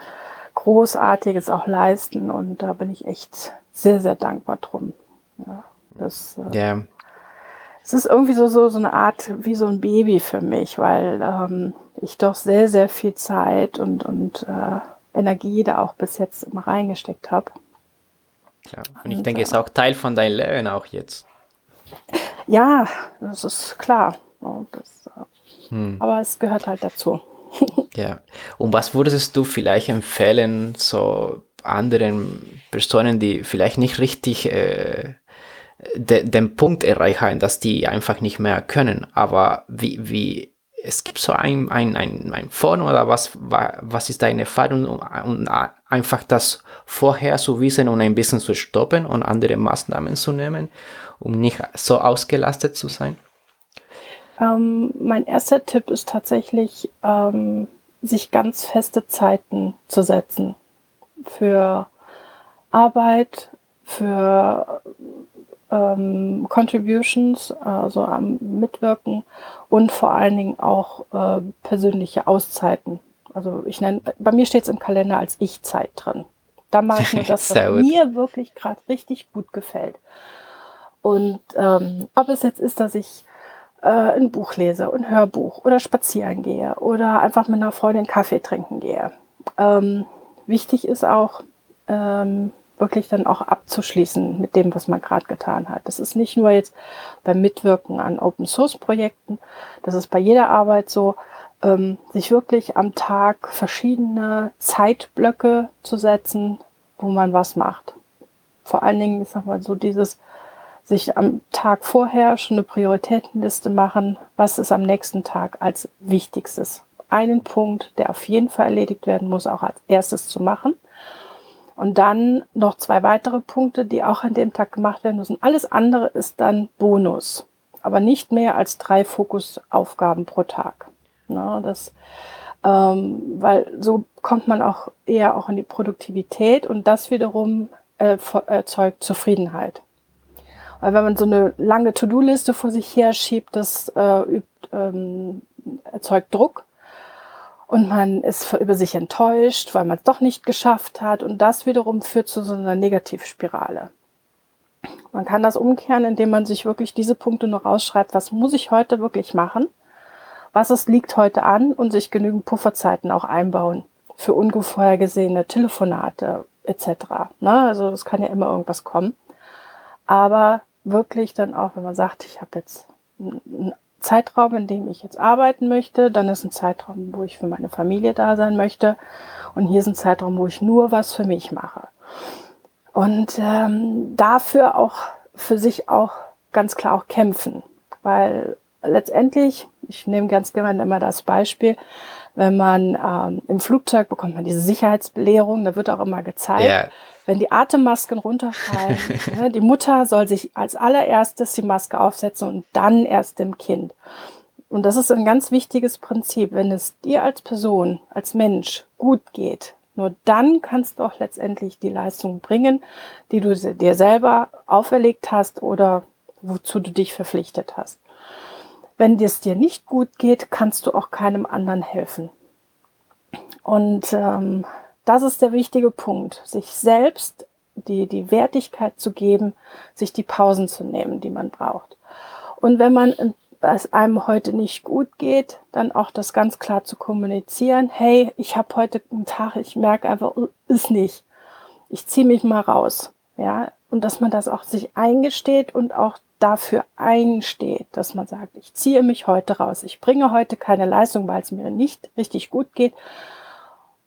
Großartiges auch leisten. Und da bin ich echt sehr, sehr dankbar drum. Ja, das, äh, yeah. Es ist irgendwie so, so, so eine Art wie so ein Baby für mich, weil ähm, ich doch sehr, sehr viel Zeit und, und äh, Energie da auch bis jetzt immer reingesteckt habe. Klar. Und ich und, denke, es ist auch Teil von deinem Leben auch jetzt. Ja, das ist klar. Das, äh, hm. Aber es gehört halt dazu. ja. Und was würdest du vielleicht empfehlen, so anderen Personen, die vielleicht nicht richtig äh, de, den Punkt erreichen, dass die einfach nicht mehr können, aber wie, wie es gibt so ein, ein, ein, ein Form oder was, was ist deine Erfahrung, um einfach das vorher zu wissen und ein bisschen zu stoppen und andere Maßnahmen zu nehmen, um nicht so ausgelastet zu sein? Ähm, mein erster Tipp ist tatsächlich, ähm, sich ganz feste Zeiten zu setzen für Arbeit, für ähm, Contributions, also am Mitwirken und vor allen Dingen auch äh, persönliche Auszeiten. Also ich nenne, bei mir steht es im Kalender als Ich-Zeit drin. Da mache ich nur das, was mir wirklich gerade richtig gut gefällt. Und ähm, ob es jetzt ist, dass ich äh, ein Buch lese, ein Hörbuch oder spazieren gehe oder einfach mit einer Freundin Kaffee trinken gehe. Ähm, wichtig ist auch, ähm, wirklich dann auch abzuschließen mit dem, was man gerade getan hat. Das ist nicht nur jetzt beim Mitwirken an Open Source Projekten, das ist bei jeder Arbeit so, ähm, sich wirklich am Tag verschiedene Zeitblöcke zu setzen, wo man was macht. Vor allen Dingen, ich sag mal, so dieses sich am Tag vorher schon eine Prioritätenliste machen, was ist am nächsten Tag als wichtigstes. Einen Punkt, der auf jeden Fall erledigt werden muss, auch als erstes zu machen und dann noch zwei weitere Punkte, die auch an dem Tag gemacht werden müssen. Alles andere ist dann Bonus, aber nicht mehr als drei Fokusaufgaben pro Tag. Na, das, ähm, weil so kommt man auch eher auch in die Produktivität und das wiederum äh, erzeugt Zufriedenheit. Weil wenn man so eine lange To-Do-Liste vor sich her schiebt, das äh, übt, ähm, erzeugt Druck und man ist über sich enttäuscht, weil man es doch nicht geschafft hat und das wiederum führt zu so einer Negativspirale. Man kann das umkehren, indem man sich wirklich diese Punkte noch rausschreibt, was muss ich heute wirklich machen, was es liegt heute an und sich genügend Pufferzeiten auch einbauen für unvorhergesehene Telefonate etc. Ne? Also es kann ja immer irgendwas kommen. Aber wirklich dann auch, wenn man sagt, ich habe jetzt einen Zeitraum, in dem ich jetzt arbeiten möchte. Dann ist ein Zeitraum, wo ich für meine Familie da sein möchte. Und hier ist ein Zeitraum, wo ich nur was für mich mache. Und ähm, dafür auch für sich auch ganz klar auch kämpfen. Weil letztendlich, ich nehme ganz gerne immer das Beispiel, wenn man ähm, im Flugzeug bekommt man diese Sicherheitsbelehrung, da wird auch immer gezeigt, yeah wenn die Atemmasken runterfallen, ne, die Mutter soll sich als allererstes die Maske aufsetzen und dann erst dem Kind. Und das ist ein ganz wichtiges Prinzip. Wenn es dir als Person, als Mensch gut geht, nur dann kannst du auch letztendlich die Leistung bringen, die du dir selber auferlegt hast oder wozu du dich verpflichtet hast. Wenn es dir nicht gut geht, kannst du auch keinem anderen helfen. Und ähm, das ist der wichtige Punkt, sich selbst die, die Wertigkeit zu geben, sich die Pausen zu nehmen, die man braucht. Und wenn man es einem heute nicht gut geht, dann auch das ganz klar zu kommunizieren. Hey, ich habe heute einen Tag, ich merke einfach, ist nicht. Ich ziehe mich mal raus. Ja, und dass man das auch sich eingesteht und auch dafür einsteht, dass man sagt, ich ziehe mich heute raus. Ich bringe heute keine Leistung, weil es mir nicht richtig gut geht.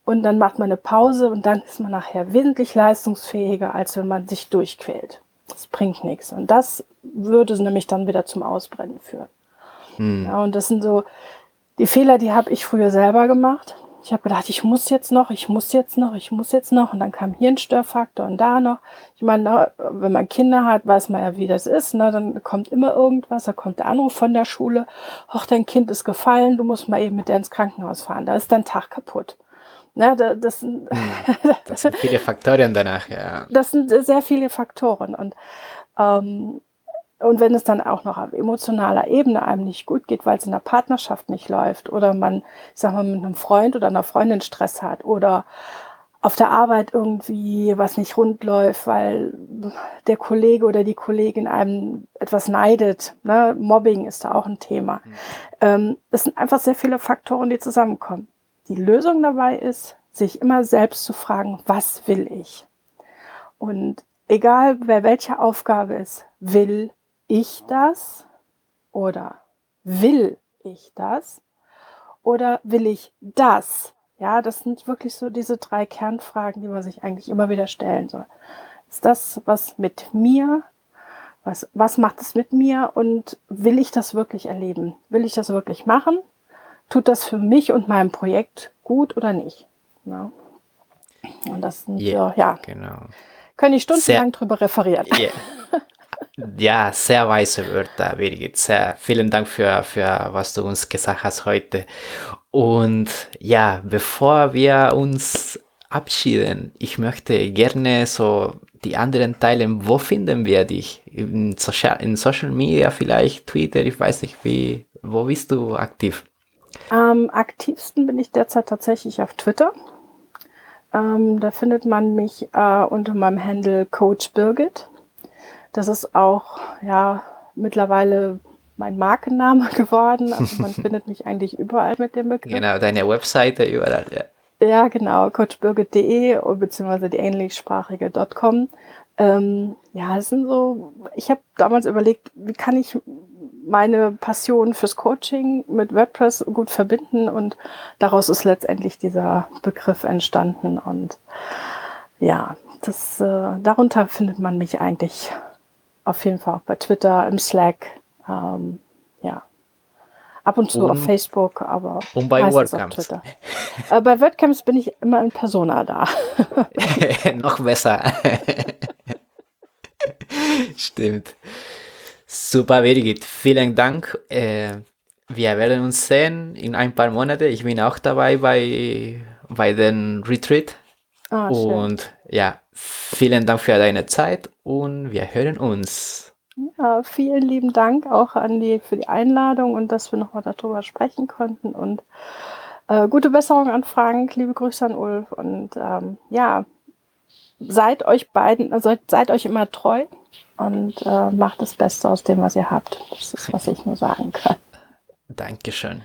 Und dann macht man eine Pause und dann ist man nachher wesentlich leistungsfähiger, als wenn man sich durchquält. Das bringt nichts. Und das würde nämlich dann wieder zum Ausbrennen führen. Hm. Ja, und das sind so die Fehler, die habe ich früher selber gemacht. Ich habe gedacht, ich muss jetzt noch, ich muss jetzt noch, ich muss jetzt noch. Und dann kam hier ein Störfaktor und da noch. Ich meine, wenn man Kinder hat, weiß man ja, wie das ist. Ne? Dann kommt immer irgendwas, da kommt der Anruf von der Schule. Ach, dein Kind ist gefallen, du musst mal eben mit der ins Krankenhaus fahren. Da ist dein Tag kaputt. Ne, das, sind, hm, das sind viele Faktoren danach, ja. Das sind sehr viele Faktoren. Und, ähm, und wenn es dann auch noch auf emotionaler Ebene einem nicht gut geht, weil es in der Partnerschaft nicht läuft oder man, ich sag mal, mit einem Freund oder einer Freundin Stress hat oder auf der Arbeit irgendwie was nicht rund läuft, weil der Kollege oder die Kollegin einem etwas neidet. Ne? Mobbing ist da auch ein Thema. Mhm. Ähm, das sind einfach sehr viele Faktoren, die zusammenkommen. Die Lösung dabei ist, sich immer selbst zu fragen, was will ich? Und egal wer welche Aufgabe ist, will ich das oder will ich das oder will ich das? Ja, das sind wirklich so diese drei Kernfragen, die man sich eigentlich immer wieder stellen soll. Ist das was mit mir? Was, was macht es mit mir? Und will ich das wirklich erleben? Will ich das wirklich machen? tut das für mich und mein Projekt gut oder nicht? Ja. Und das sind yeah, so, ja, genau. Können ich stundenlang drüber referieren. Yeah. Ja, sehr weise Wörter, Birgit. Sehr, vielen Dank für, für was du uns gesagt hast heute. Und ja, bevor wir uns abschieden, ich möchte gerne so die anderen teilen. Wo finden wir dich? In Social, in Social Media vielleicht, Twitter, ich weiß nicht, wie, wo bist du aktiv? Am aktivsten bin ich derzeit tatsächlich auf Twitter. Ähm, da findet man mich äh, unter meinem Handle Coach Birgit. Das ist auch ja mittlerweile mein Markenname geworden. Also man findet mich eigentlich überall mit dem Begriff. Genau, deine Webseite überall. Ja. Ja, genau, coachbirgit.de beziehungsweise die englischsprachige.com. Ähm, ja, es sind so, ich habe damals überlegt, wie kann ich meine Passion fürs Coaching mit WordPress gut verbinden und daraus ist letztendlich dieser Begriff entstanden und ja, das, äh, darunter findet man mich eigentlich auf jeden Fall auch bei Twitter, im Slack, ähm, ja. Ab und zu und, auf Facebook, aber und bei WordCamps. Äh, bei WordCamps bin ich immer in Persona da. Noch besser. Stimmt. Super, Birgit. Vielen Dank. Äh, wir werden uns sehen in ein paar Monaten. Ich bin auch dabei bei, bei den Retreat. Oh, und ja, vielen Dank für deine Zeit und wir hören uns. Ja, vielen lieben Dank auch an die für die Einladung und dass wir nochmal darüber sprechen konnten. Und äh, gute Besserung an Frank, liebe Grüße an Ulf und ähm, ja, seid euch beiden, also seid euch immer treu und äh, macht das Beste aus dem, was ihr habt. Das ist, was ich nur sagen kann. Dankeschön.